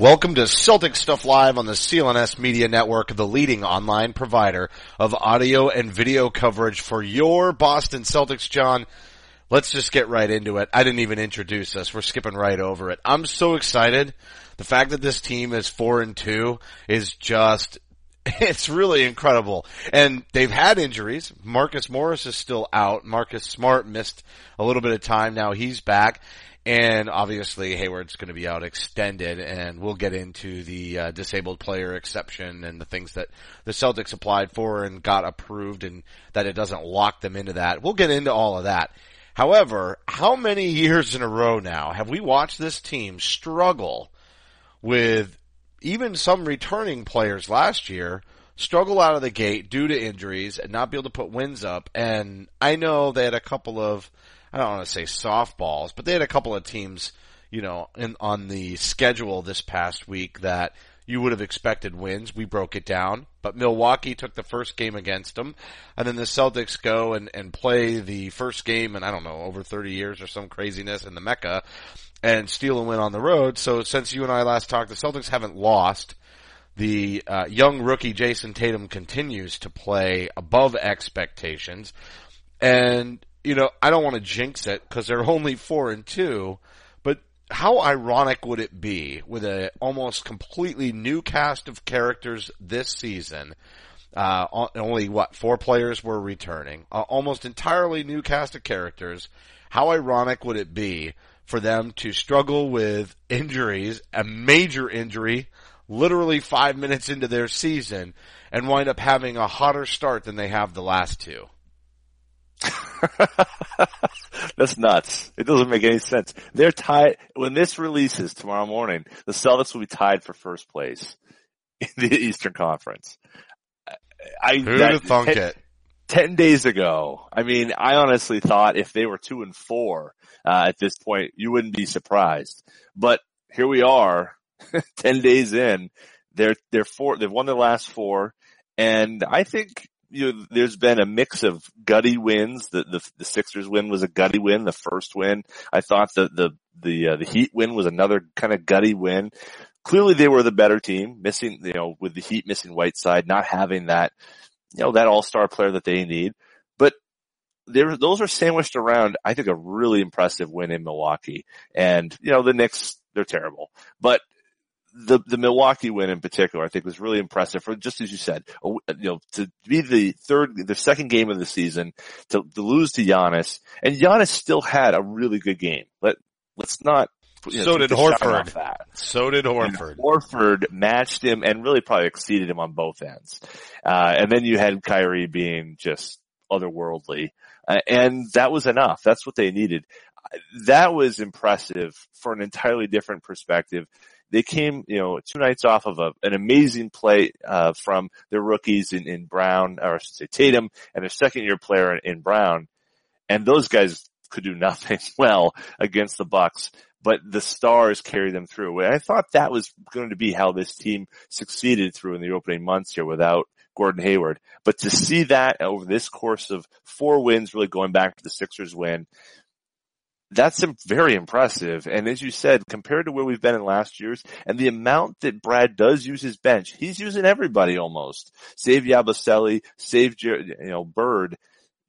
Welcome to Celtic Stuff Live on the CLNS Media Network, the leading online provider of audio and video coverage for your Boston Celtics, John. Let's just get right into it. I didn't even introduce us. We're skipping right over it. I'm so excited. The fact that this team is four and two is just, it's really incredible. And they've had injuries. Marcus Morris is still out. Marcus Smart missed a little bit of time. Now he's back. And obviously Hayward's going to be out extended and we'll get into the uh, disabled player exception and the things that the Celtics applied for and got approved and that it doesn't lock them into that. We'll get into all of that. However, how many years in a row now have we watched this team struggle with even some returning players last year struggle out of the gate due to injuries and not be able to put wins up? And I know they had a couple of I don't want to say softballs, but they had a couple of teams, you know, in, on the schedule this past week that you would have expected wins. We broke it down, but Milwaukee took the first game against them, and then the Celtics go and, and play the first game in, I don't know, over 30 years or some craziness in the Mecca and steal a win on the road. So since you and I last talked, the Celtics haven't lost. The uh, young rookie Jayson Tatum continues to play above expectations. And you know, I don't want to jinx it because they're only four and two, but how ironic would it be with a almost completely new cast of characters this season? Uh, only what four players were returning, uh, almost entirely new cast of characters. How ironic would it be for them to struggle with injuries, a major injury, literally five minutes into their season, and wind up having a hotter start than they have the last two? That's nuts. It doesn't make any sense. They're tied, when this releases tomorrow morning, the Celtics will be tied for first place in the Eastern Conference. I, Who'd have thunk ten, it? Ten days ago, I mean, I honestly thought if they were two and four, uh, at this point, you wouldn't be surprised. But here we are, ten days in, they're, they're four, they've won their last four, and I think you know, there's been a mix of gutty wins. The, the, the Sixers win was a gutty win. The first win, I thought the, the, the, uh, the Heat win was another kind of gutty win. Clearly they were the better team, missing, you know, with the Heat missing Whiteside, not having that, you know, that all-star player that they need. But there, those are sandwiched around, I think a really impressive win in Milwaukee. And, you know, the Knicks, they're terrible. But the the Milwaukee win in particular, I think was really impressive for just as you said, you know, to be the third, the second game of the season, to, to lose to Giannis, and Giannis still had a really good game. Let let's not. You know, so did Horford. That. So did Horford. And Horford matched him and really probably exceeded him on both ends. Uh, and then you had Kyrie being just otherworldly, uh, and that was enough. That's what they needed. That was impressive for an entirely different perspective they came, you know, two nights off of a, an amazing play uh, from their rookies in, in Brown, or I should say Tatum, and their second year player in, in Brown, and those guys could do nothing well against the Bucks. But the stars carried them through. And I thought that was going to be how this team succeeded through in the opening months here without Gordon Hayward. But to see that over this course of four wins, really going back to the Sixers win, that's very impressive. And as you said, compared to where we've been in last year's and the amount that Brad does use his bench, he's using everybody almost. Save Yabusele, save, you know, Bird.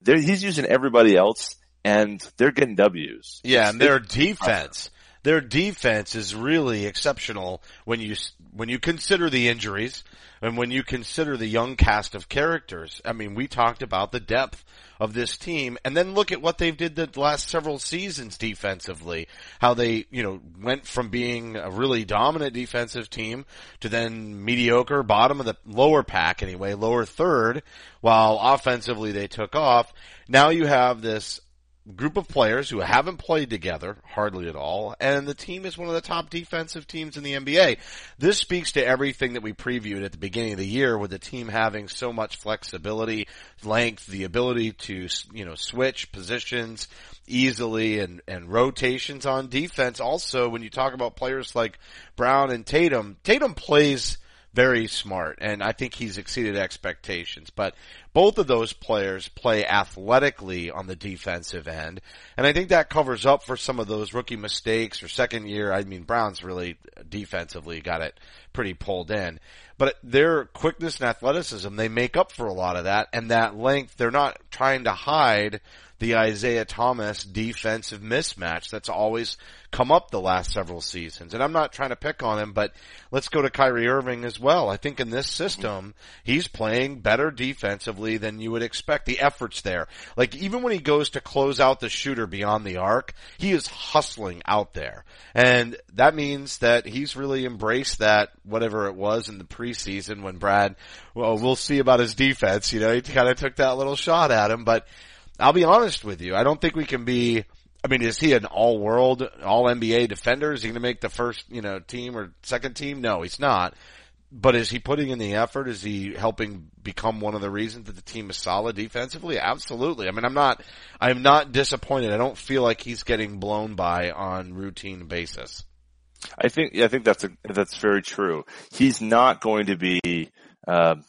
They're, he's using everybody else and they're getting W's. Yeah, It's- and their defense, their defense is really exceptional when you when you consider the injuries and when you consider the young cast of characters. I mean, we talked about the depth of this team, and then look at what they've did the last several seasons defensively. How they, you know, went from being a really dominant defensive team to then mediocre, bottom of the lower pack anyway, lower third, while offensively they took off. Now you have this group of players who haven't played together hardly at all, and the team is one of the top defensive teams in the NBA. This speaks to everything that we previewed at the beginning of the year with the team having so much flexibility, length, the ability to, you know, switch positions easily and, and rotations on defense. Also, when you talk about players like Brown and Tatum, Tatum plays very smart and I think he's exceeded expectations. But both of those players play athletically on the defensive end. And I think that covers up for some of those rookie mistakes or second year. I mean, Brown's really defensively got it pretty pulled in, but their quickness and athleticism, they make up for a lot of that and that length. They're not trying to hide the Isaiah Thomas defensive mismatch that's always come up the last several seasons. And I'm not trying to pick on him, but let's go to Kyrie Irving as well. I think in this system, he's playing better defensively than you would expect. The effort's there. Like even when he goes to close out the shooter beyond the arc, he is hustling out there. And that means that he's really embraced that, whatever it was in the preseason when Brad, well, we'll see about his defense. You know, he kind of took that little shot at him, but I'll be honest with you. I don't think we can be. I mean, is he an all-world, all-NBA defender? Is he going to make the first, you know, team or second team? No, he's not. But is he putting in the effort? Is he helping become one of the reasons that the team is solid defensively? Absolutely. I mean, I'm not, I'm not disappointed. I don't feel like he's getting blown by on routine basis. I think I think that's a, that's very true. He's not going to be, um,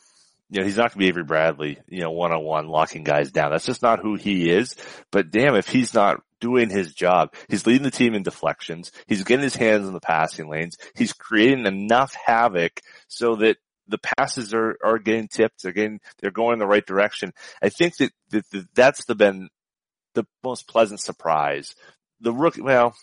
you know, he's not going to be Avery Bradley, you know, one on one locking guys down. That's just not who he is. But damn, if he's not doing his job, he's leading the team in deflections. He's getting his hands in the passing lanes. He's creating enough havoc so that the passes are, are getting tipped. They're getting, they're going in the right direction. I think that, that, that that's the been the most pleasant surprise. The rookie, well,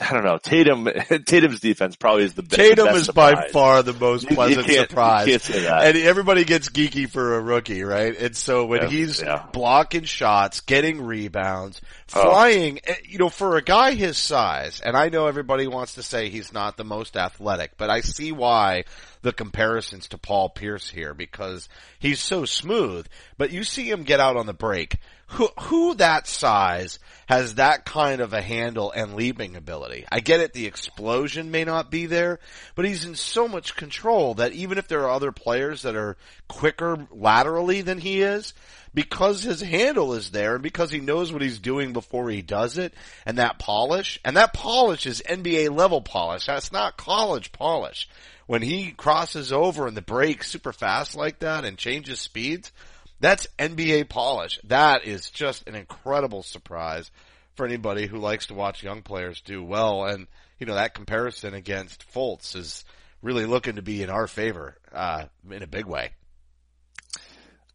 I don't know. Tatum, Tatum's defense probably is the best. Tatum best is by far the most pleasant surprise. can't say that. And everybody gets geeky for a rookie, right? And so when Yeah, he's yeah. blocking shots, getting rebounds, Oh. flying, eh, you know, for a guy his size, and I know everybody wants to say he's not the most athletic, but I see why the comparisons to Paul Pierce here because he's so smooth, but you see him get out on the break. Who, who that size has that kind of a handle and leaping ability? I get it, the explosion may not be there, but he's in so much control that even if there are other players that are quicker laterally than he is, because his handle is there and because he knows what he's doing before he does it and that polish, and that polish is NBA level polish. That's not college polish. When he crosses over in the break super fast like that and changes speeds, that's NBA polish. That is just an incredible surprise for anybody who likes to watch young players do well. And, you know, that comparison against Fultz is really looking to be in our favor, uh, in a big way.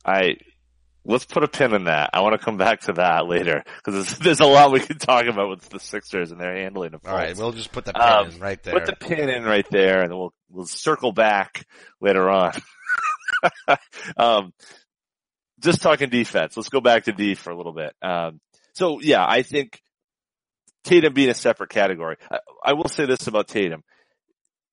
I let's put a pin in that. I want to come back to that later because there's, there's a lot we can talk about with the Sixers and their handling of. All right. We'll just put the pin Um, in right there. Put the pin in right there, and we'll we'll circle back later on. um, just talking defense. Let's go back to D for a little bit. Um, so yeah, I think Tatum being a separate category. I, I will say this about Tatum.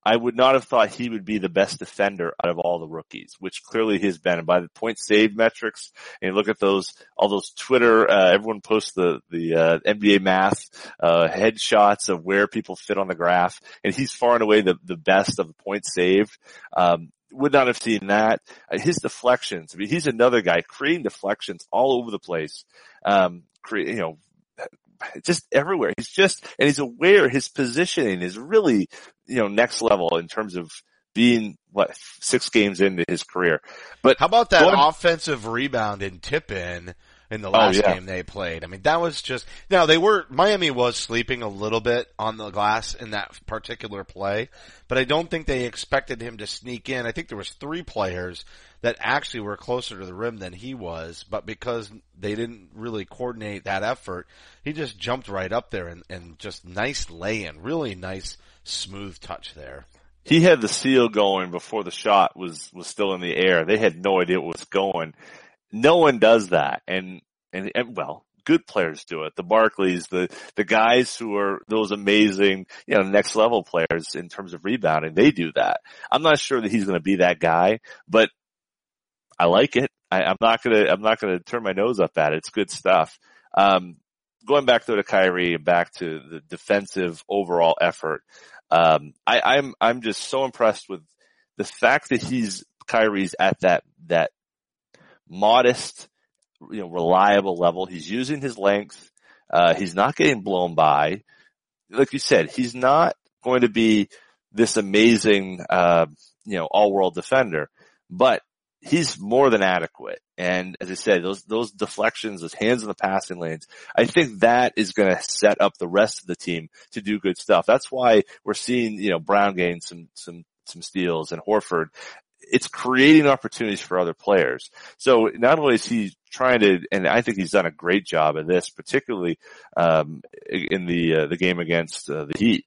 I would not have thought he would be the best defender out of all the rookies, which clearly he's been. And by the point save metrics, and look at those, all those Twitter, uh, everyone posts the, the, uh, NBA math, uh, headshots of where people fit on the graph. And he's far and away the, the best of the points saved. Um, would not have seen that. Uh, his deflections, I mean, he's another guy creating deflections all over the place. Um, create, you know, just everywhere. He's just, and he's aware his positioning is really, you know, next level in terms of being what six games into his career. But How about that Going- offensive rebound and tip in in the oh, last yeah. game they played. I mean, that was just, now they were, Miami was sleeping a little bit on the glass in that particular play, but I don't think they expected him to sneak in. I think there was three players that actually were closer to the rim than he was, but because they didn't really coordinate that effort, he just jumped right up there and, and just nice lay-in, really nice smooth touch there. He had the seal going before the shot was, was still in the air. They had no idea what was going. No one does that. And, and, and well, good players do it. The Barkleys, the, the guys who are those amazing, you know, next level players in terms of rebounding, they do that. I'm not sure that he's going to be that guy, but I like it. I, I'm not gonna, I'm not gonna turn my nose up at it. It's good stuff. Um, going back though to Kyrie and back to the defensive overall effort, um, I, I'm, I'm just so impressed with the fact that he's, Kyrie's at that, that modest, you know, reliable level. He's using his length. Uh, he's not getting blown by. Like you said, he's not going to be this amazing, uh, you know, all world defender, but he's more than adequate. And as I said, those, those deflections, those hands in the passing lanes, I think that is going to set up the rest of the team to do good stuff. That's why we're seeing, you know, Brown gain some, some, some steals and Horford. It's creating opportunities for other players. So not only is he trying to, and I think he's done a great job of this, particularly, um, in the, uh, the game against uh, the Heat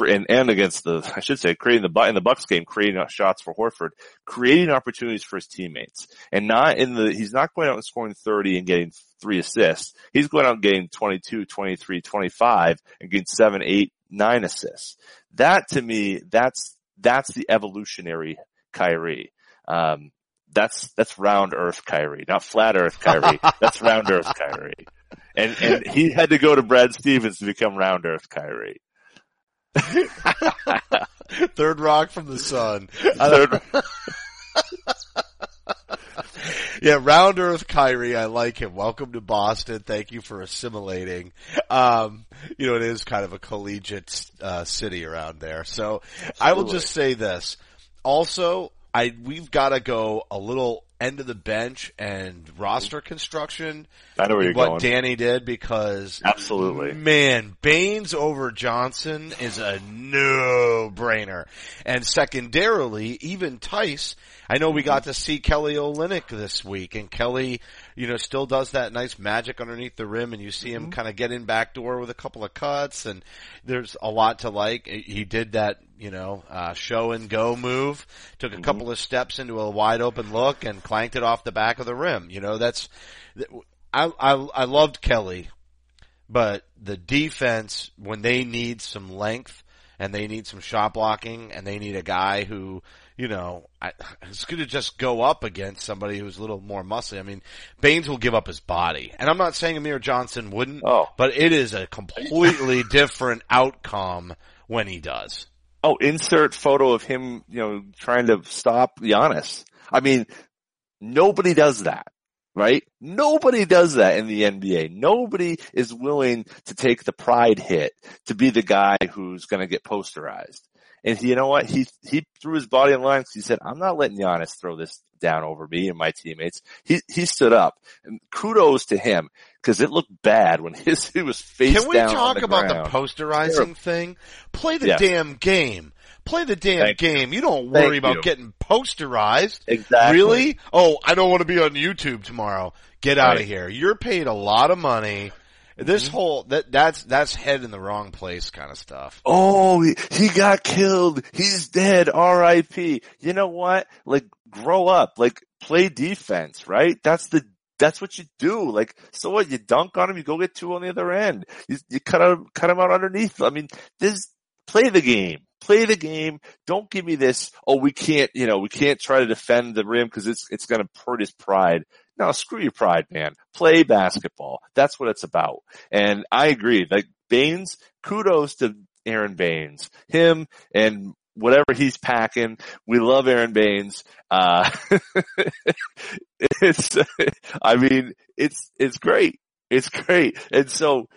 and, and against the, I should say, creating the, in the Bucks game, creating shots for Horford, creating opportunities for his teammates and not in the, he's not going out and scoring 30 and getting three assists. He's going out and getting 22, 23, 25 and getting seven, eight, nine assists. That to me, that's, that's the evolutionary Kyrie. Um, that's, that's round earth Kyrie, not flat earth Kyrie. that's round earth Kyrie. And, and he had to go to Brad Stevens to become round earth Kyrie. Third rock from the sun. Third, yeah, round earth Kyrie, I like him. Welcome to Boston. Thank you for assimilating. Um, you know, it is kind of a collegiate, uh, city around there. So I will just say this. Also, I, we've gotta go a little end of the bench and roster construction. I know where you're what going. Danny did because Absolutely. man, Baynes over Johnson is a no brainer. And secondarily, even Theis, I know we mm-hmm. got to see Kelly Olynyk this week and Kelly, you know, still does that nice magic underneath the rim and you see him mm-hmm. kind of get in backdoor with a couple of cuts and there's a lot to like. He did that, you know, uh, show and go move, took a mm-hmm. couple of steps into a wide open look and clanked it off the back of the rim. You know, that's, I, I, I loved Kelly, but the defense, when they need some length and they need some shot blocking and they need a guy who, you know, I, is going to just go up against somebody who's a little more muscly. I mean, Baynes will give up his body. And I'm not saying Amir Johnson wouldn't, Oh. but it is a completely different outcome when he does. Oh, insert photo of him, you know, trying to stop Giannis. I mean, nobody does that, right? Nobody does that in the NBA. Nobody is willing to take the pride hit to be the guy who's going to get posterized. And he, you know what? He, he threw his body in line because he said, I'm not letting Giannis throw this down over me and my teammates. He, he stood up and kudos to him because it looked bad when his, he was face Can we down talk the about ground. the posterizing thing? Play the Yes. damn game. Play the damn Thank game. You don't Thank worry about you. getting posterized. Exactly. Really? Oh, I don't want to be on YouTube tomorrow. Get out of here. You're paid a lot of money. This Mm-hmm. whole that that's that's head in the wrong place kind of stuff. Oh, he, he got killed. He's dead. R.I.P. You know what? Like, grow up. Like, play defense, right? That's the, that's what you do. Like, so what? You dunk on him, you go get two on the other end. You, you cut out, cut him out underneath. I mean, this, play the game. Play the game. Don't give me this, oh, we can't, you know, we can't try to defend the rim because it's, it's gonna hurt his pride. No, screw your pride, man. Play basketball. That's what it's about. And I agree. Like Baynes, kudos to Aron Baynes. Him and whatever he's packing. We love Aron Baynes. Uh, it's, I mean, it's, it's great. It's great. And so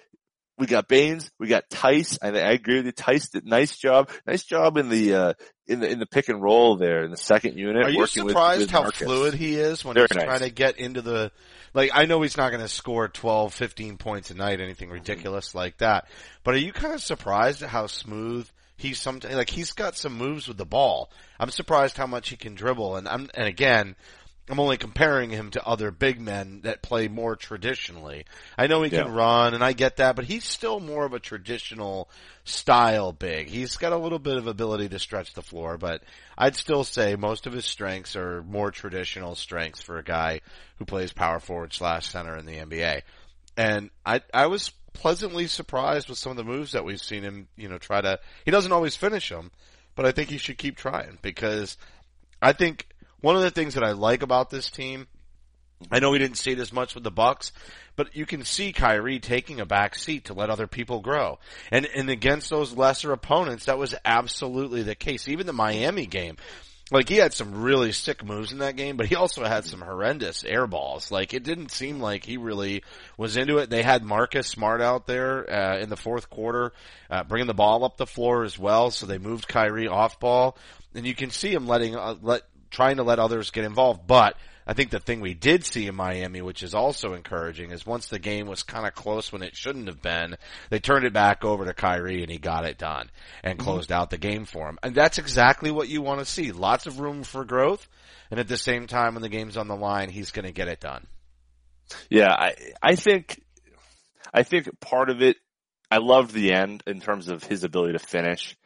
we got Baynes, we got Theis. I, I agree with you. Theis did nice job. Nice job in the, uh, in the in the pick and roll there in the second unit. Are you working with- surprised with how Marcus. fluid he is when Very he's nice. trying to get into the, like, I know he's not going to score 12, 15 points a night, anything ridiculous like that, but are you kind of surprised at how smooth he's sometimes, like, he's got some moves with the ball. I'm surprised how much he can dribble, and I'm, and again, I'm only comparing him to other big men that play more traditionally. I know he can Yeah. run, and I get that, but he's still more of a traditional style big. He's got a little bit of ability to stretch the floor, but I'd still say most of his strengths are more traditional strengths for a guy who plays power forward slash center in the NBA. And I, I was pleasantly surprised with some of the moves that we've seen him, you know, try to, he doesn't always finish them, but I think he should keep trying because I think one of the things that I like about this team, I know we didn't see as much with the Bucks, but you can see Kyrie taking a back seat to let other people grow. And and against those lesser opponents, that was absolutely the case. Even the Miami game, like he had some really sick moves in that game, but he also had some horrendous air balls. Like it didn't seem like he really was into it. They had Marcus Smart out there uh, in the fourth quarter, uh, bringing the ball up the floor as well. So they moved Kyrie off ball, and you can see him letting uh, let trying to let others get involved. But I think the thing we did see in Miami, which is also encouraging, is once the game was kind of close when it shouldn't have been, they turned it back over to Kyrie and he got it done and mm-hmm. closed out the game for him. And that's exactly what you want to see. Lots of room for growth. And at the same time, when the game's on the line, he's going to get it done. Yeah, I I think I think part of it I loved the end in terms of his ability to finish,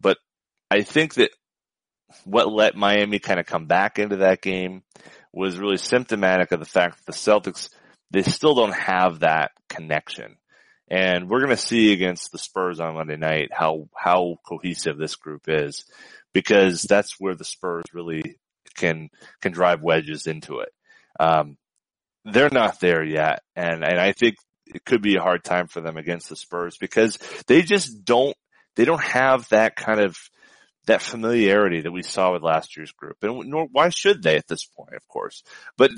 but I think that what let Miami kind of come back into that game was really symptomatic of the fact that the Celtics they still don't have that connection. And we're going to see against the Spurs on Monday night how how cohesive this group is because that's where the Spurs really can can drive wedges into it. Um, they're not there yet, and and I think it could be a hard time for them against the Spurs because they just don't they don't have that kind of that familiarity that we saw with last year's group, and nor why should they at this point, of course. But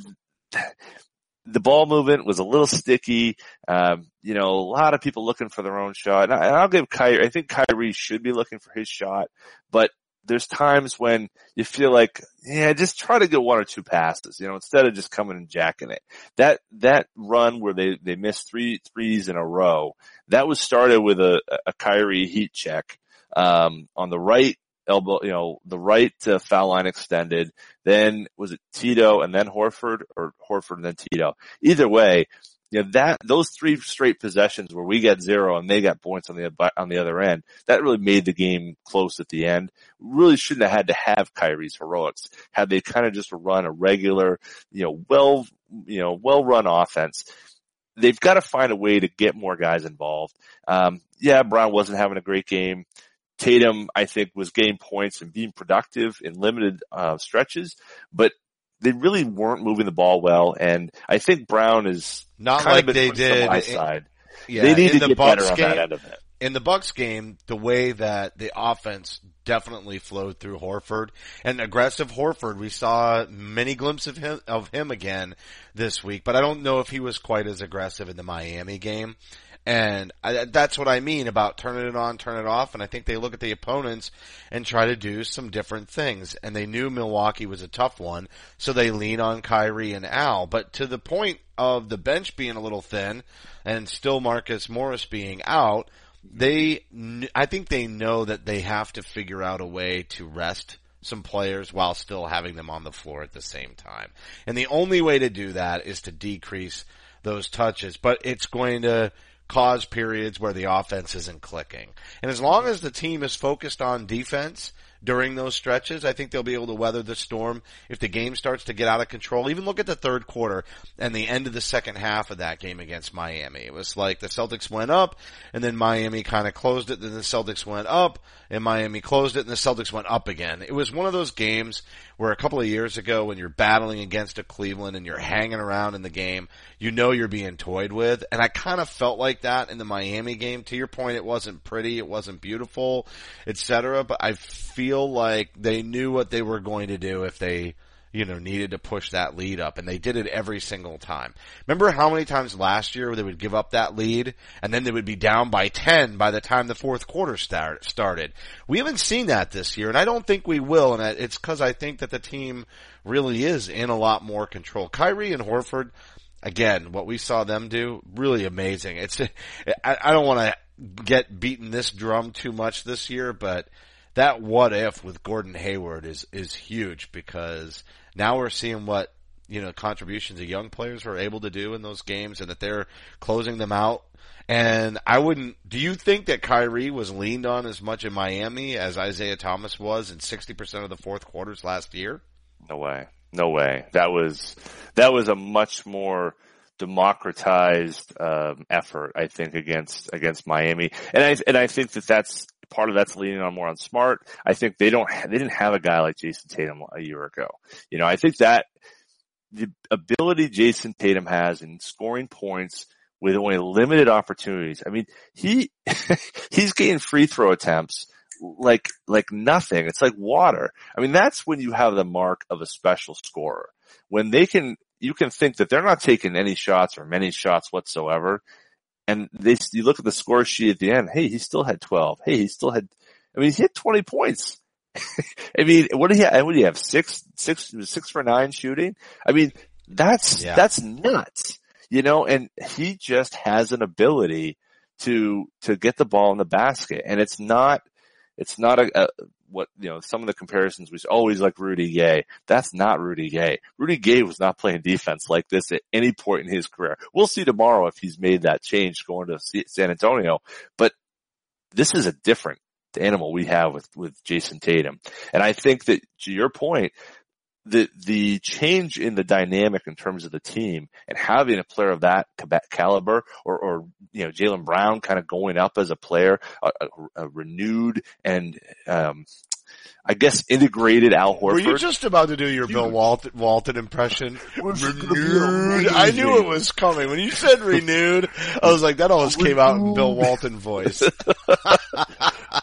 the ball movement was a little sticky. Um, you know, a lot of people looking for their own shot. And, I, and I'll give Kyrie, I think Kyrie should be looking for his shot, but there's times when you feel like, yeah, just try to get one or two passes, you know, instead of just coming and jacking it. That, that run where they, they missed three threes in a row, that was started with a, a Kyrie heat check, um, on the right elbow, you know, the right uh, foul line extended. Then was it Tito and then Horford or Horford and then Tito? Either way, you know, that, those three straight possessions where we got zero and they got points on the, on the other end, that really made the game close at the end. Really shouldn't have had to have Kyrie's heroics. Had they kind of just run a regular, you know, well, you know, well run offense, they've got to find a way to get more guys involved. Um, yeah, Brown wasn't having a great game. Tatum, I think, was getting points and being productive in limited uh, stretches, but they really weren't moving the ball well. And I think Brown is Not kind like of they did in- side. Yeah, they need to the get Bucks better on game, that end of it. in the Bucks game, the way that the offense definitely flowed through Horford and aggressive Horford, we saw many glimpses of him of him again this week. But I don't know if he was quite as aggressive in the Miami game. And I, that's what I mean about turning it on, turn it off. And I think they look at the opponents and try to do some different things. And they knew Milwaukee was a tough one, so they lean on Kyrie and Al. But to the point of the bench being a little thin and still Marcus Morris being out, they, I think they know that they have to figure out a way to rest some players while still having them on the floor at the same time. And the only way to do that is to decrease those touches, but it's going to cause periods where the offense isn't clicking. And as long as the team is focused on defense during those stretches, I think they'll be able to weather the storm if the game starts to get out of control. Even look at the third quarter and the end of the second half of that game against Miami. It was like the Celtics went up and then Miami kind of closed it, then the Celtics went up and Miami closed it and the Celtics went up again. It was one of those games where a couple of years ago when you're battling against a Cleveland and you're hanging around in the game, you know you're being toyed with. And I kind of felt like that in the Miami game. To your point, it wasn't pretty, it wasn't beautiful, etc. But I feel like they knew what they were going to do if they you know, needed to push that lead up and they did it every single time. Remember how many times last year they would give up that lead and then they would be down by 10 by the time the fourth quarter start, started. We haven't seen that this year and I don't think we will and it's cause I think that the team really is in a lot more control. Kyrie and Horford, again, what we saw them do, really amazing. It's, I, I don't want to get beaten this drum too much this year, but that what if with Gordon Hayward is, is huge because now we're seeing what, you know, contributions of young players are able to do in those games and that they're closing them out. And I wouldn't, do you think that Kyrie was leaned on as much in Miami as Isaiah Thomas was in 60% of the fourth quarters last year? No way. No way. That was, that was a much more democratized, um, effort, I think, against, against Miami. And I, and I think that that's, part of that's leaning on more on smart. I think they don't, they didn't have a guy like Jayson Tatum a year ago. You know, I think that the ability Jayson Tatum has in scoring points with only limited opportunities. I mean, he, he's getting free throw attempts like, like nothing. It's like water. I mean, that's when you have the mark of a special scorer. When they can, you can think that they're not taking any shots or many shots whatsoever and they, you look at the score sheet at the end. Hey, he still had 12. Hey, he still had, I mean, he hit 20 points. I mean, what did he have? What do you have? Six, six, six for nine shooting? I mean, that's, Yeah. that's nuts, you know, and he just has an ability to, to get the ball in the basket and it's not, it's not a, a what, you know, some of the comparisons we always like Rudy Gay. That's not Rudy Gay. Rudy Gay was not playing defense like this at any point in his career. We'll see tomorrow if he's made that change going to San Antonio, but this is a different animal we have with, with Jayson Tatum. And I think that to your point, the, the change in the dynamic in terms of the team and having a player of that caliber or, or, you know, Jaylen Brown kind of going up as a player, a, a, a renewed and, um, I guess integrated Al Horford. Were you just about to do your Bill Walton, Walton impression? Was it gonna be Renewed. I knew it was coming. When you said renewed, I was like, that almost came out in Bill Walton voice.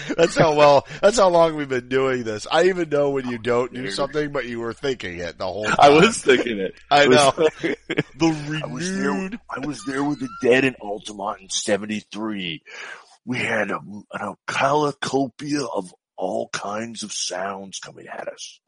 that's how well, that's how long we've been doing this. I even know when you don't do something, but you were thinking it the whole time. I was thinking it. I It know. The I was there. renewed. I was there with the dead in Altamont in '73. We had a, a calicopia of all kinds of sounds coming at us.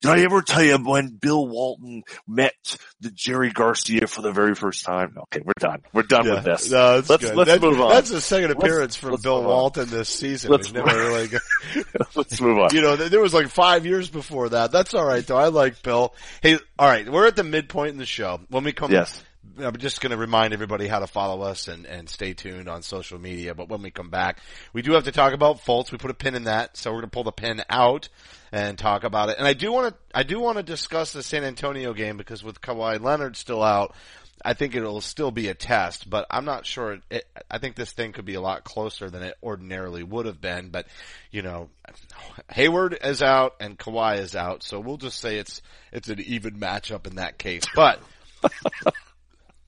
Did I ever tell you when Bill Walton met the Jerry Garcia for the very first time? Okay, we're done. We're done Yeah. with this. No, let's good. let's That- move on. That's the second Let's- appearance from let's Bill. Walton this season. Let's never move- really let's move on. You know, there was like five years before that. That's all right though. I like Bill. Hey, all right, we're at the midpoint in the show. When we come, Yes. I'm just going to remind everybody how to follow us and, and stay tuned on social media. But when we come back, we do have to talk about Fultz. We put a pin in that, so we're going to pull the pin out and talk about it. And I do want to, I do want to discuss the San Antonio game because with Kawhi Leonard still out, I think it'll still be a test, but I'm not sure. It, I think this thing could be a lot closer than it ordinarily would have been. But you know, Hayward is out and Kawhi is out, so we'll just say it's it's an even matchup in that case. But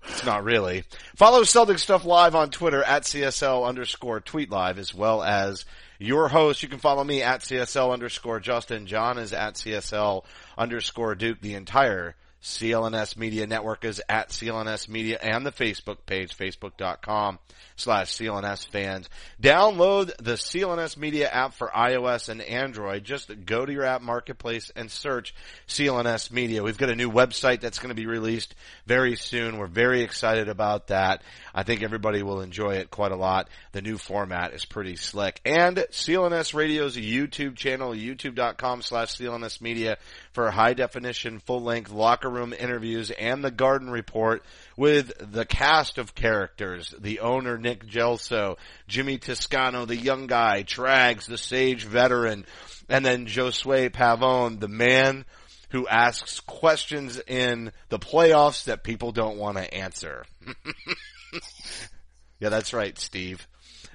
it's not really. Follow Celtic Stuff Live on Twitter at CSL underscore tweet live as well as your host. You can follow me at CSL underscore Justin. John is at CSL underscore Duke. The entire CLNS Media Network is at CLNS Media and the Facebook page, facebook.com slash CLNS fans. Download the CLNS Media app for iOS and Android. Just go to your app marketplace and search CLNS Media. We've got a new website that's going to be released very soon. We're very excited about that. I think everybody will enjoy it quite a lot. The new format is pretty slick. And CLNS Radio's YouTube channel, youtube.com slash CLNS Media for high definition, full length locker room interviews and the garden report with the cast of characters, the owner Nick Gelso, Jimmy Toscano, the young guy, Trags, the sage veteran, and then Josue Pavone, the man who asks questions in the playoffs that people don't want to answer. yeah, that's right, Steve.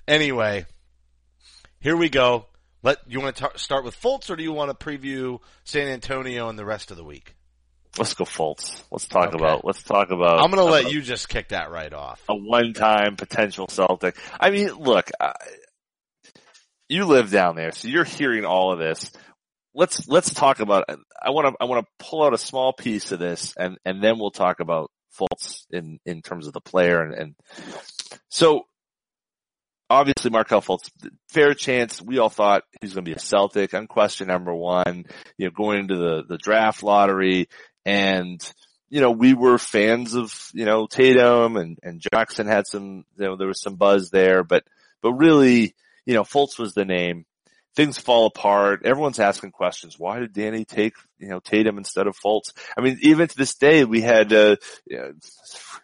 Anyway, here we go. Let you want to start with Fultz, or do you want to preview San Antonio and the rest of the week? Let's go Fultz. Let's talk Okay. about, let's talk about. I'm going to let you just kick that right off. A one-time potential Celtic. I mean, look, I, you live down there, so you're hearing all of this. let's let's talk about. I want to I want to pull out a small piece of this, and and then we'll talk about Fultz in in terms of the player and, and so obviously Markelle Fultz, fair chance. We all thought he's going to be a Celtic, unquestioned number one, you know, going into the, the draft lottery. And, you know, we were fans of, you know, Tatum and, and Jackson had some, you know, there was some buzz there, but, but really, you know, Fultz was the name. Things fall apart. Everyone's asking questions. Why did Danny take, you know, Tatum instead of Fultz? I mean, even to this day, we had, uh, you know,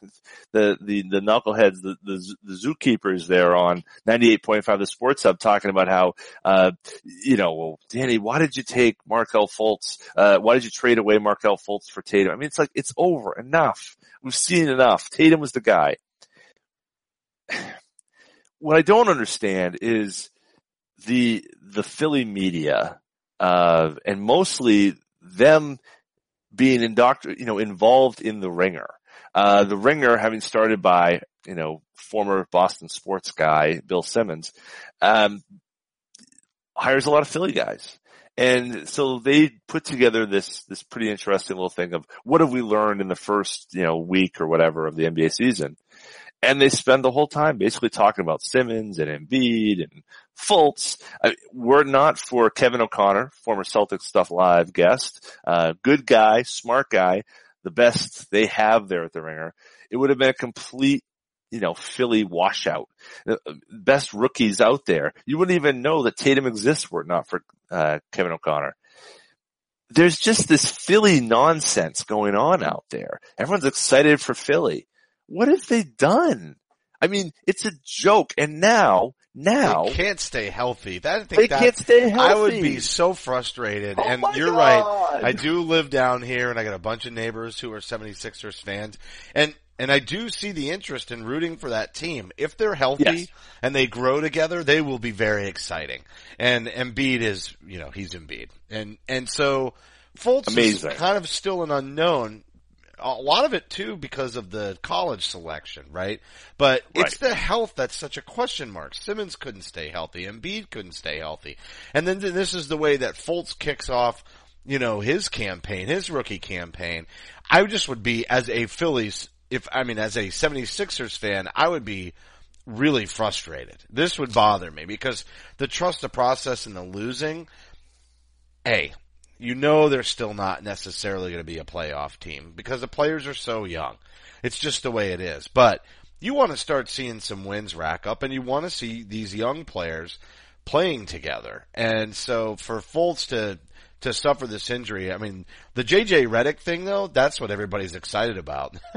the, the, the knuckleheads, the, the, the zookeepers there on 98.5 the sports hub talking about how, uh, you know, well, Danny, why did you take Markelle Fultz? Uh, why did you trade away Markelle Fultz for Tatum? I mean, it's like, it's over. Enough. We've seen enough. Tatum was the guy. What I don't understand is the, the Philly media, uh, and mostly them being indoctr- you know, involved in the ringer. Uh, the ringer having started by, you know, former Boston sports guy, Bill Simmons, um, hires a lot of Philly guys. And so they put together this, this pretty interesting little thing of what have we learned in the first, you know, week or whatever of the NBA season. And they spend the whole time basically talking about Simmons and Embiid and Fultz. I, were not for Kevin O'Connor, former Celtics Stuff Live guest, uh, good guy, smart guy, the best they have there at the ringer, it would have been a complete, you know, Philly washout. Best rookies out there. You wouldn't even know that Tatum exists were it not for, uh, Kevin O'Connor. There's just this Philly nonsense going on out there. Everyone's excited for Philly. What have they done? I mean, it's a joke. And now, now they can't stay healthy. That, I think they that, can't stay healthy. I would be so frustrated. Oh and you're God. right. I do live down here and I got a bunch of neighbors who are 76ers fans. And, and I do see the interest in rooting for that team. If they're healthy Yes. and they grow together, they will be very exciting. And Embiid is, you know, he's Embiid. And, and so Fultz Amazing. is kind of still an unknown. A lot of it too because of the college selection, right? But it's the health that's such a question mark. Simmons couldn't stay healthy. Embiid couldn't stay healthy. And then this is the way that Fultz kicks off, you know, his campaign, his rookie campaign. I just would be, as a Phillies, if, I mean, as a 76ers fan, I would be really frustrated. This would bother me because the trust the process and the losing, hey, you know they're still not necessarily going to be a playoff team because the players are so young. It's just the way it is. But you want to start seeing some wins rack up and you want to see these young players playing together. And so for Fultz to to suffer this injury, I mean, the JJ Redick thing though, that's what everybody's excited about.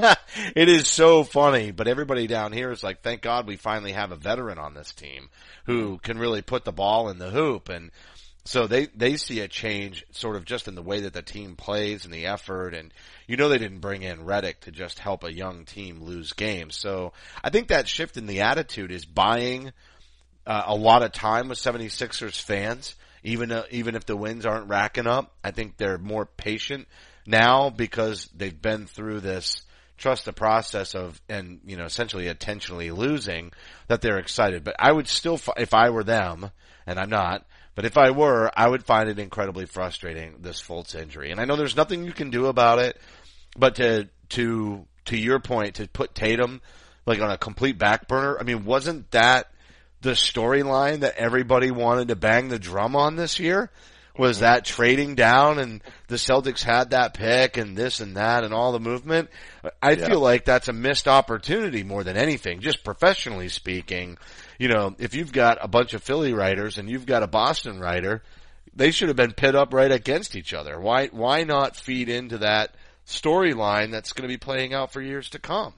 it is so funny, but everybody down here is like, thank God we finally have a veteran on this team who can really put the ball in the hoop and so they, they see a change sort of just in the way that the team plays and the effort and you know they didn't bring in Redick to just help a young team lose games. So I think that shift in the attitude is buying uh, a lot of time with 76ers fans, even, uh, even if the wins aren't racking up. I think they're more patient now because they've been through this trust the process of, and, you know, essentially intentionally losing that they're excited. But I would still, if I were them, and I'm not, but if I were, I would find it incredibly frustrating, this Fultz injury. And I know there's nothing you can do about it, but to, to, to your point, to put Tatum like on a complete back burner, I mean, wasn't that the storyline that everybody wanted to bang the drum on this year? Was that trading down and the Celtics had that pick and this and that and all the movement? I Yeah. feel like that's a missed opportunity more than anything, just professionally speaking. You know, if you've got a bunch of Philly writers and you've got a Boston writer, they should have been pit up right against each other. Why, why not feed into that storyline that's going to be playing out for years to come?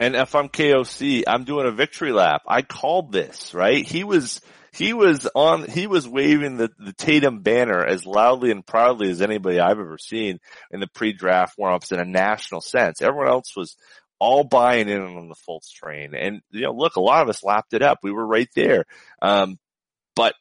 And if I'm KOC, I'm doing a victory lap. I called this, right? He was, he was on, he was waving the, the Tatum banner as loudly and proudly as anybody I've ever seen in the pre-draft warm-ups in a national sense. Everyone else was all buying in on the Fultz train. And, you know, look, a lot of us lapped it up. We were right there. Um, but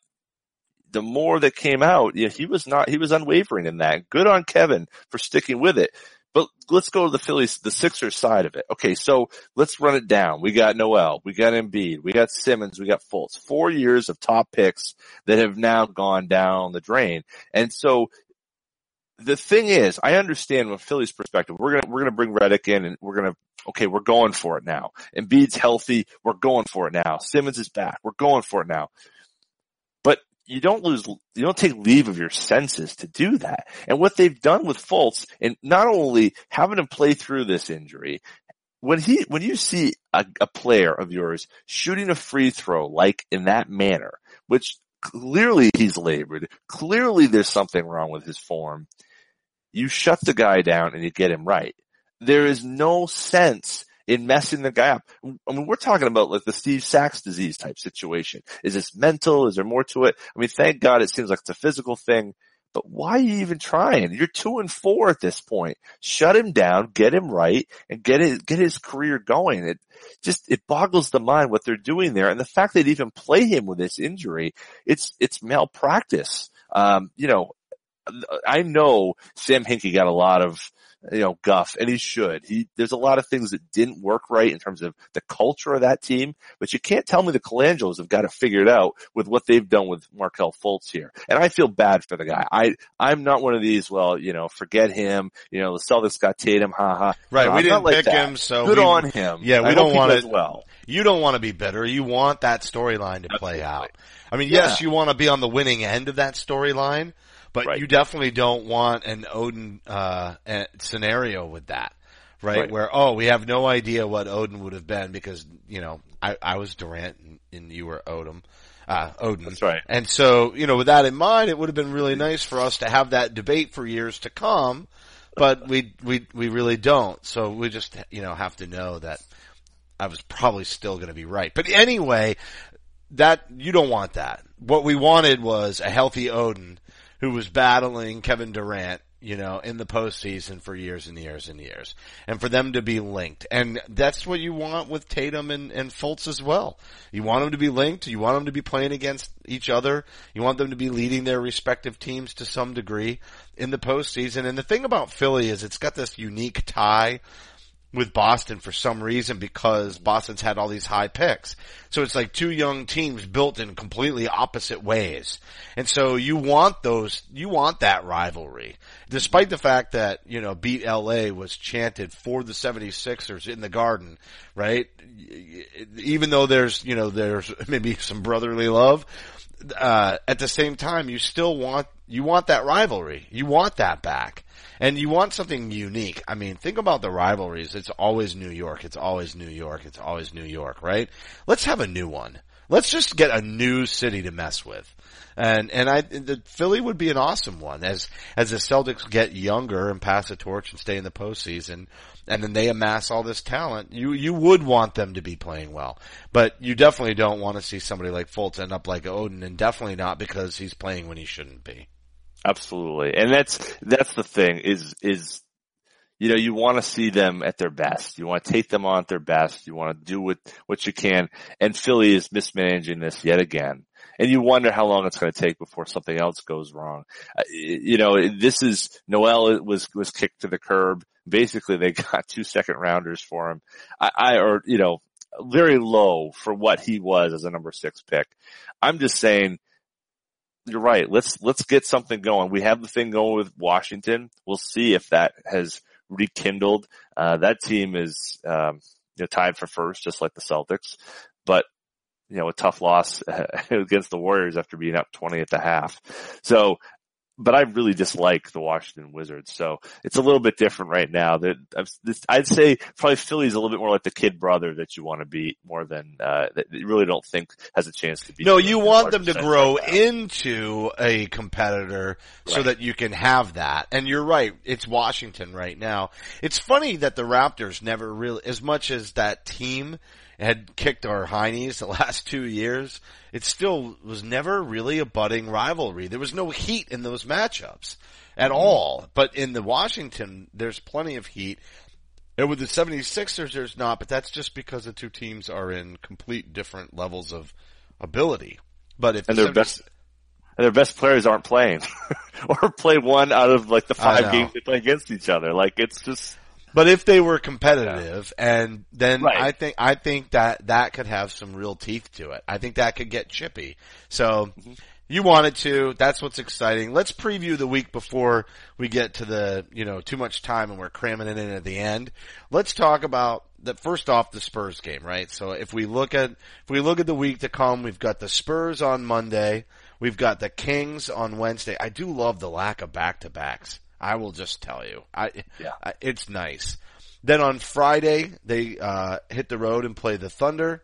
the more that came out, you know, he was not, he was unwavering in that. Good on Kevin for sticking with it. But let's go to the Phillies, the Sixers side of it. Okay, so let's run it down. We got Noel, we got Embiid, we got Simmons, we got Fultz. Four years of top picks that have now gone down the drain. And so the thing is, I understand from Philly's perspective, we're gonna, we're gonna bring Redick in and we're gonna, okay, we're going for it now. Embiid's healthy, we're going for it now. Simmons is back, we're going for it now. But you don't lose, you don't take leave of your senses to do that. And what they've done with Fultz and not only having him play through this injury, when he, when you see a, a player of yours shooting a free throw like in that manner, which clearly he's labored, clearly there's something wrong with his form, you shut the guy down and you get him right. There is no sense in messing the guy up. I mean, we're talking about like the Steve Sax disease type situation. Is this mental? Is there more to it? I mean, thank God it seems like it's a physical thing, but why are you even trying? You're two and four at this point. Shut him down, get him right, and get his, get his career going. It just, it boggles the mind what they're doing there. And the fact they'd even play him with this injury, it's, it's malpractice. Um, you know, I know Sam Hinkie got a lot of, you know, guff and he should. He, there's a lot of things that didn't work right in terms of the culture of that team, but you can't tell me the Colangelos have got to figure it figured out with what they've done with Markelle Fultz here. And I feel bad for the guy. I, I'm not one of these, well, you know, forget him, you know, the Celtics got Tatum, haha. Right, No, we I'm didn't like pick that. him, so good we- on him. Yeah, we I don't want it- well. You don't want to be bitter. You want that storyline to play out. I mean, yes, Yeah. you want to be on the winning end of that storyline, but Right. you definitely don't want an Oden uh, scenario with that, right? Right. Where oh, we have no idea what Oden would have been because you know I, I was Durant and, and you were Oden. Uh, Oden. That's right. And so, you know, with that in mind, it would have been really nice for us to have that debate for years to come, but we, we, we really don't. So we just, you know, have to know that I was probably still going to be right. But anyway, that you don't want that. What we wanted was a healthy Oden who was battling Kevin Durant, you know, in the postseason for years and years and years, and for them to be linked. And that's what you want with Tatum and, and Fultz as well. You want them to be linked. You want them to be playing against each other. You want them to be leading their respective teams to some degree in the postseason. And the thing about Philly is it's got this unique tie with Boston for some reason because Boston's had all these high picks. So it's like two young teams built in completely opposite ways. And so you want those, you want that rivalry. Despite the fact that, you know, beat LA was chanted for the 76ers in the garden, right? Even though there's, you know, there's maybe some brotherly love, uh, at the same time, you still want, you want that rivalry. You want that back. And you want something unique. I mean, think about the rivalries. It's always New York. It's always New York. It's always New York, right? Let's have a new one. Let's just get a new city to mess with. And, and I, the Philly would be an awesome one as, as the Celtics get younger and pass the torch and stay in the postseason and then they amass all this talent. You, you would want them to be playing well, but you definitely don't want to see somebody like Fultz end up like Oden and definitely not because he's playing when he shouldn't be. Absolutely. And that's, that's the thing is, is, you know, you want to see them at their best. You want to take them on at their best. You want to do what, what you can. And Philly is mismanaging this yet again. And you wonder how long it's going to take before something else goes wrong. Uh, you know, this is, Noel was, was kicked to the curb. Basically they got two second rounders for him. I, I, or, you know, very low for what he was as a number six pick. I'm just saying, you're right. Let's let's get something going. We have the thing going with Washington. We'll see if that has rekindled. Uh, that team is um, you know, tied for first, just like the Celtics. But you know, a tough loss against the Warriors after being up 20 at the half. So, but I really dislike the Washington Wizards. So it's a little bit different right now. That I'd say probably Philly's a little bit more like the kid brother that you want to beat more than uh, that you really don't think has a chance to beat. No, you want them to grow right into a competitor so Right. that you can have that. And you're right, it's Washington right now. It's funny that the Raptors never really, as much as that team had kicked our heinies the last two years, it still was never really a budding rivalry. There was no heat in those matchups at mm-hmm. all. But in the Washington, there's plenty of heat. And with the 76ers, there's not, but that's just because the two teams are in complete different levels of ability. But if and the their 76- best and their best players aren't playing, or play one out of like the five games they play against each other. Like it's just But if they were competitive, and then Right. I think I think that that could have some real teeth to it. I think that could get chippy. So mm-hmm. you wanted to. That's what's exciting. Let's preview the week before we get to the you know too much time and we're cramming it in at the end. Let's talk about the first off the Spurs game, right? So if we look at if we look at the week to come, we've got the Spurs on Monday. We've got the Kings on Wednesday. I do love the lack of back to backs. I will just tell you. I, Yeah. I it's nice. Then on Friday they uh, hit the road and play the Thunder.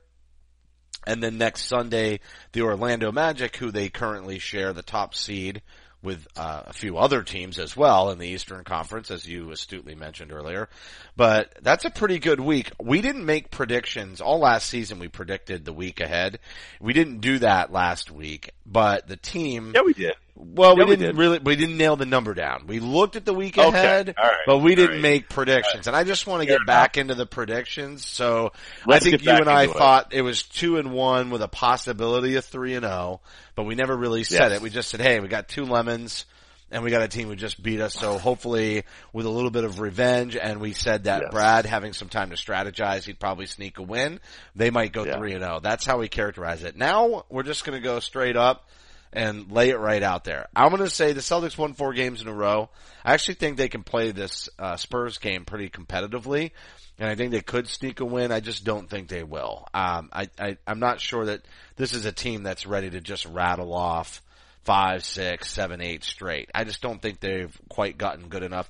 And then next Sunday, the Orlando Magic, who they currently share the top seed with uh, a few other teams as well in the Eastern Conference, as you astutely mentioned earlier. But that's a pretty good week. We didn't make predictions all last season. We predicted the week ahead. We didn't do that last week, but the team. yeah, we did. Well, we Yeah, we didn't did. really, we didn't nail the number down. We looked at the week Okay. ahead, right. but we didn't All right. make predictions. And I just want to get back into the predictions. So Let's I think you and I it. thought it was two and one with a possibility of three and zero, but we never really said Yes. it. We just said, hey, we got two lemons. And we got a team who just beat us, so hopefully with a little bit of revenge, and we said that Yes. Brad having some time to strategize, he'd probably sneak a win. They might go Yeah. three and zero. That's how we characterize it. Now we're just going to go straight up and lay it right out there. I'm going to say the Celtics won four games in a row. I actually think they can play this uh, Spurs game pretty competitively, and I think they could sneak a win. I just don't think they will. Um, I, I I'm not sure that this is a team that's ready to just rattle off five, six, seven, eight straight. I just don't think they've quite gotten good enough.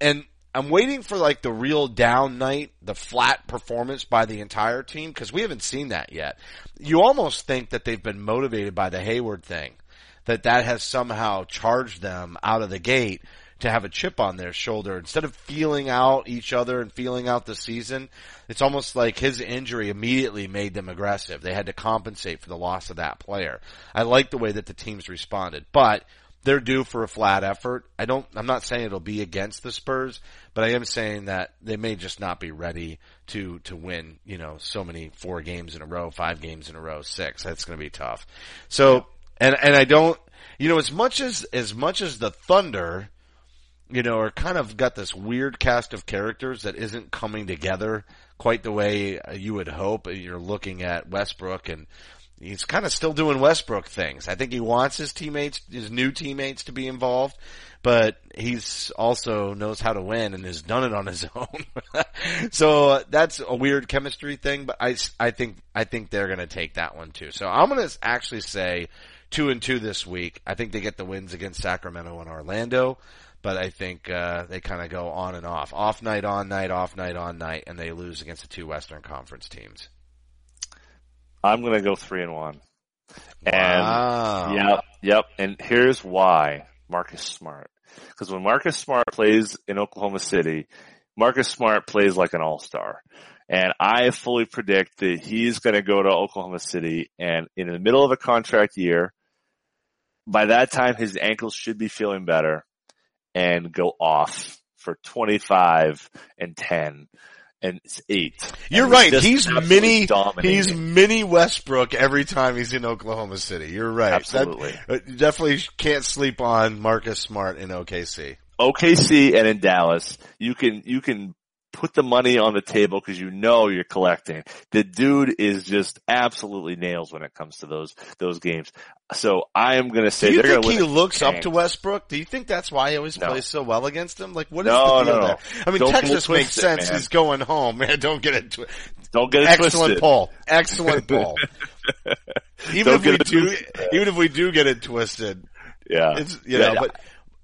And I'm waiting for like the real down night, the flat performance by the entire team, because we haven't seen that yet. You almost think that they've been motivated by the Hayward thing, that that has somehow charged them out of the gate to have a chip on their shoulder. Instead of feeling out each other and feeling out the season, it's almost like his injury immediately made them aggressive. They had to compensate for the loss of that player. I like the way that the teams responded, but they're due for a flat effort. I don't, I'm not saying it'll be against the Spurs, but I am saying that they may just not be ready to, to win, you know, so many four games in a row, five games in a row, six. That's going to be tough. So, and, and I don't, you know, as much as, as much as the Thunder, you know, are kind of got this weird cast of characters that isn't coming together quite the way you would hope. You're looking at Westbrook and he's kind of still doing Westbrook things. I think he wants his teammates, his new teammates to be involved, but he's also knows how to win and has done it on his own. so that's a weird chemistry thing, but I, I think, I think they're going to take that one too. So I'm going to actually say two and two this week. I think they get the wins against Sacramento and Orlando but I think uh, they kind of go on and off, off night, on night, off night, on night, and they lose against the two Western Conference teams. I'm gonna go three and one. And Wow. yep, yep. And here's why Marcus Smart. Because when Marcus Smart plays in Oklahoma City, Marcus Smart plays like an all-star. And I fully predict that he's going to go to Oklahoma City and in the middle of a contract year, by that time his ankles should be feeling better and go off for 25 and 10 and it's 8. You're And right. He's mini. dominating. He's mini Westbrook every time he's in Oklahoma City. You're right. Absolutely. That, uh, definitely can't sleep on Marcus Smart in OKC. OKC and in Dallas, you can you can put the money on the table because you know you're collecting. The dude is just absolutely nails when it comes to those those games. So I am going to say Do you they're think he looks up to Westbrook? Do you think that's why he always No. plays so well against him? Like, what is No, the deal no, no. there? I mean, Don't Texas makes it, sense. man. He's going home. Man, don't get it. Twi- Don't get it Excellent twisted. poll. Excellent poll. even Don't if we do, twisted. even if we do get it twisted, Yeah, it's you Yeah, know. But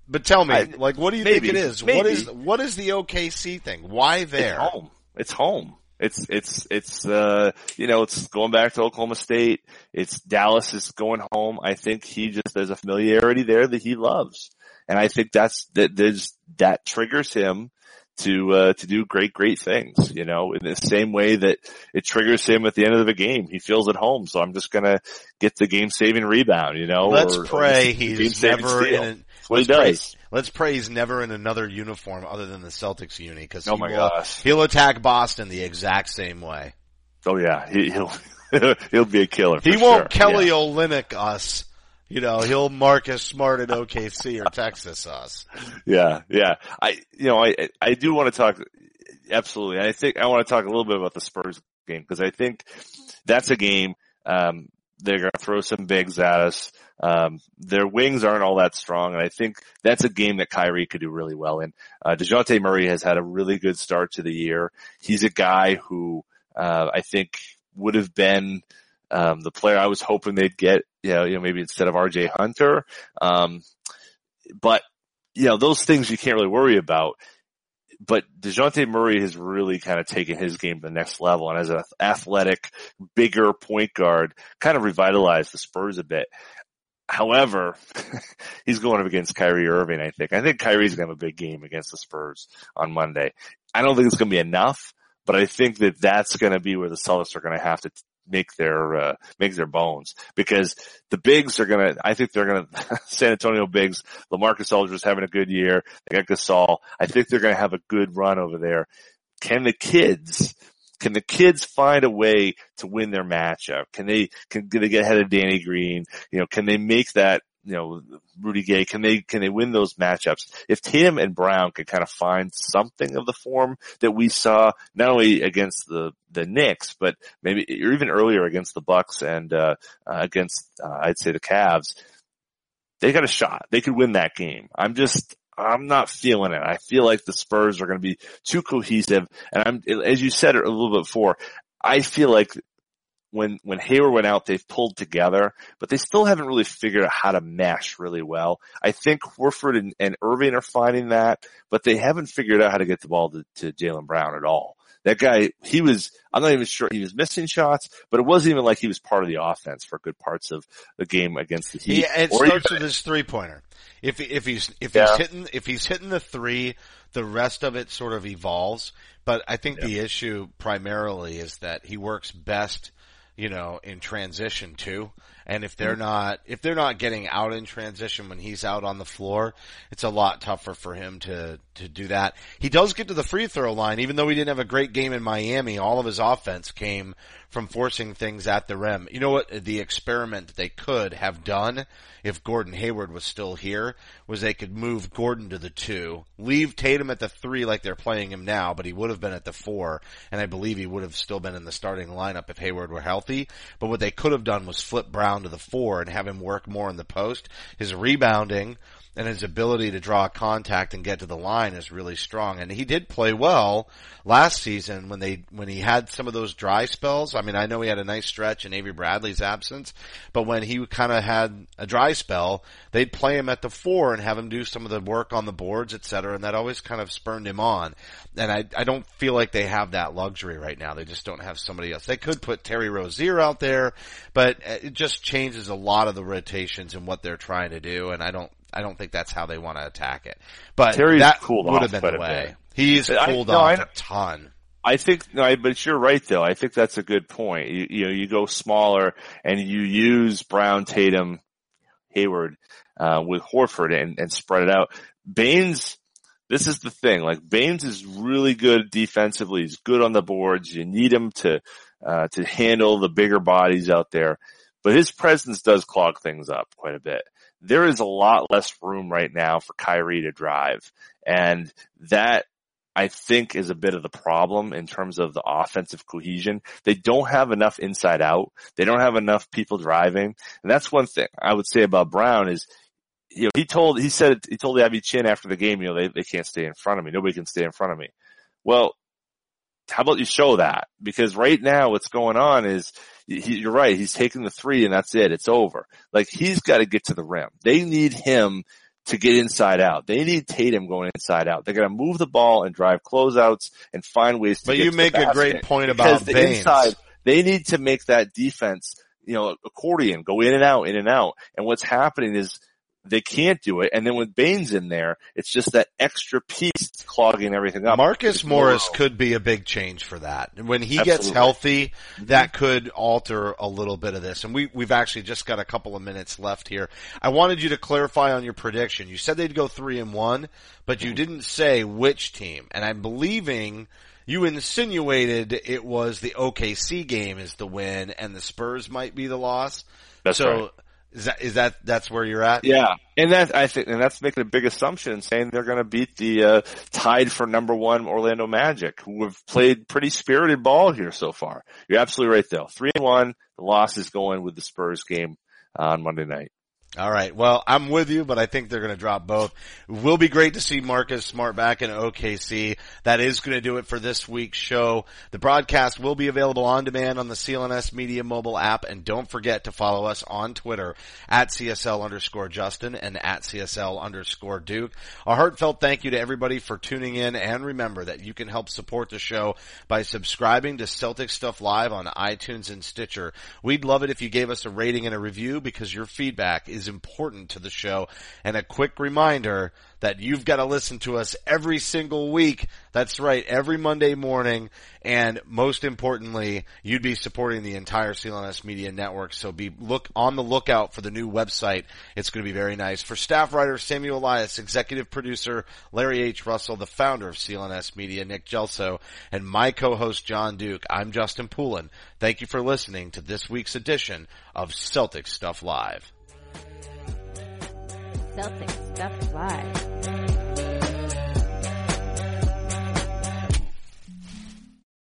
but tell me, I- like, what do you maybe, think it is? What maybe. is what is the OKC thing? Why it's there? home. It's home. It's it's it's uh you know it's going back to Oklahoma State. It's Dallas is going home. I think he just there's a familiarity there that he loves, and I think that's that there's that triggers him to uh to do great great things. You know, in the same way that it triggers him at the end of the game. He feels at home, so I'm just gonna get the game saving rebound. You know, Let's or- or pray the he's never steal. in. What he let's pray- Let's pray he's never in another uniform other than the Celtics uni because Oh my will, gosh. he'll attack Boston the exact same way. Oh yeah, he, he'll he'll be a killer. He won't sure. Kelly Yeah. Olynyk us, you know, he'll mark as smart at OKC or Texas us. Yeah, yeah. I, you know, I, I do want to talk, absolutely. I think I want to talk a little bit about the Spurs game because I think that's a game, um, they're going to throw some bigs at us. Um, their wings aren't all that strong, and I think that's a game that Kyrie could do really well in. Uh, Dejounte Murray has had a really good start to the year. He's a guy who uh, I think would have been um, the player I was hoping they'd get. You know, you know maybe instead of R.J. Hunter, um, but you know those things you can't really worry about but Dejounte Murray has really kind of taken his game to the next level and as an athletic, bigger point guard, kind of revitalized the Spurs a bit. However, he's going up against Kyrie Irving, I think. I think Kyrie's going to have a big game against the Spurs on Monday. I don't think it's going to be enough, but I think that that's going to be where the Celtics are going to have to make their uh, make their bones because the bigs are gonna. I think they're gonna San Antonio bigs. LaMarcus Aldridge's having a good year. They got Gasol. I think they're gonna have a good run over there. Can the kids? Can the kids find a way to win their matchup? Can they can, can they get ahead of Danny Green? You know, can they make that you know, Rudy Gay, can they, can they win those matchups? If Tatum and Brown can kind of find something of the form that we saw, not only against the, the Knicks, but maybe, or even earlier against the Bucks and, uh, uh against, uh, I'd say the Cavs, they got a shot. They could win that game. I'm just, I'm not feeling it. I feel like the Spurs are going to be too cohesive. And I'm, as you said a little bit before, I feel like when when Hayward went out, they've pulled together, but they still haven't really figured out how to mesh really well. I think Horford and, and Irving are finding that, but they haven't figured out how to get the ball to, to Jaylen Brown at all. That guy, he was, I'm not even sure he was missing shots, but it wasn't even like he was part of the offense for good parts of the game against the Heat. Yeah, it Or starts even- with his three pointer. If if he's if Yeah. he's hitting if he's hitting the three, the rest of it sort of evolves. But I think the issue primarily is that he works best, you know, in transition too. And if they're not if they're not getting out in transition when he's out on the floor, it's a lot tougher for him to to do that. He does get to the free throw line, even though he didn't have a great game in Miami. All of his offense came from forcing things at the rim. You know what? The experiment they could have done if Gordon Hayward was still here was they could move Gordon to the two, leave Tatum at the three like they're playing him now, but he would have been at the four, and I believe he would have still been in the starting lineup if Hayward were healthy. But what they could have done was flip Brown to the four and have him work more in the post. His rebounding and his ability to draw contact and get to the line is really strong. And he did play well last season when they, when he had some of those dry spells. I mean, I know he had a nice stretch in Avery Bradley's absence, but when he kind of had a dry spell, they'd play him at the four and have him do some of the work on the boards, et cetera, and that always kind of spurned him on. And I, I don't feel like they have that luxury right now. They just don't have somebody else. They could put Terry Rozier out there, but it just changes a lot of the rotations and what they're trying to do, and I don't, I don't think that's how they want to attack it. But Terry's that cooled would off have been quite the a way. bit. He's I- cooled no, I off a ton. I think, no, I- but you're right though. I think that's a good point. You, you know, you go smaller and you use Brown, Tatum, Hayward, uh, with Horford and, and spread it out. Baynes, this is the thing, like Baynes is really good defensively. He's good on the boards. You need him to, uh, to handle the bigger bodies out there, but his presence does clog things up quite a bit. There is a lot less room right now for Kyrie to drive and that I think is a bit of the problem in terms of the offensive cohesion. They don't have enough inside out. They don't have enough people driving. And that's one thing I would say about Brown is, you know, he told, he said, he told the Abby Chin after the game, you know, they, they can't stay in front of me. Nobody can stay in front of me. Well, how about you show that? Because right now what's going on is, he, you're right, he's taking the three and that's it. It's over. Like he's got to get to the rim. They need him to get inside out. They need Tatum going inside out. They're going to move the ball and drive closeouts and find ways to But you make a great point about the inside, they need to make that defense, you know, accordion, go in and out, in and out. And what's happening is they can't do it. And then with Baynes in there, it's just that extra piece clogging everything up. Marcus It's Morris could be a big change for that. When he gets healthy, mm-hmm. that could alter a little bit of this. And we, we've actually just got a couple of minutes left here. I wanted you to clarify on your prediction. You said they'd go three and one, but you mm-hmm. didn't say which team. And I'm believing you insinuated it was the OKC game is the win and the Spurs might be the loss. That's so, right. Is that is that that's where you're at? Yeah, and that I think, and that's making a big assumption, saying they're going to beat the uh, tied for number one Orlando Magic, who have played pretty spirited ball here so far. You're absolutely right, though. Three and one, the loss is going with the Spurs game on Monday night. All right. Well, I'm with you, but I think they're going to drop both. It will be great to see Marcus Smart back in OKC. That is going to do it for this week's show. The broadcast will be available on demand on the CLNS Media mobile app, and don't forget to follow us on Twitter at CSL underscore Justin and at CSL underscore Duke. A heartfelt thank you to everybody for tuning in, and remember that you can help support the show by subscribing to Celtic Stuff Live on iTunes and Stitcher. We'd love it if you gave us a rating and a review because your feedback is important to the show. And a quick reminder that you've got to listen to us every single week. That's right, every Monday morning. And most importantly, you'd be supporting the entire CLNS Media Network. So be look on the lookout for the new website. It's going to be very nice. For staff writer Samuel Elias, executive producer Larry H. Russell, the founder of CLNS Media, Nick Gelso, and my co-host John Duke, I'm Justin Poulin. Thank you for listening to this week's edition of Celtic Stuff Live. Celtic Stuff Live.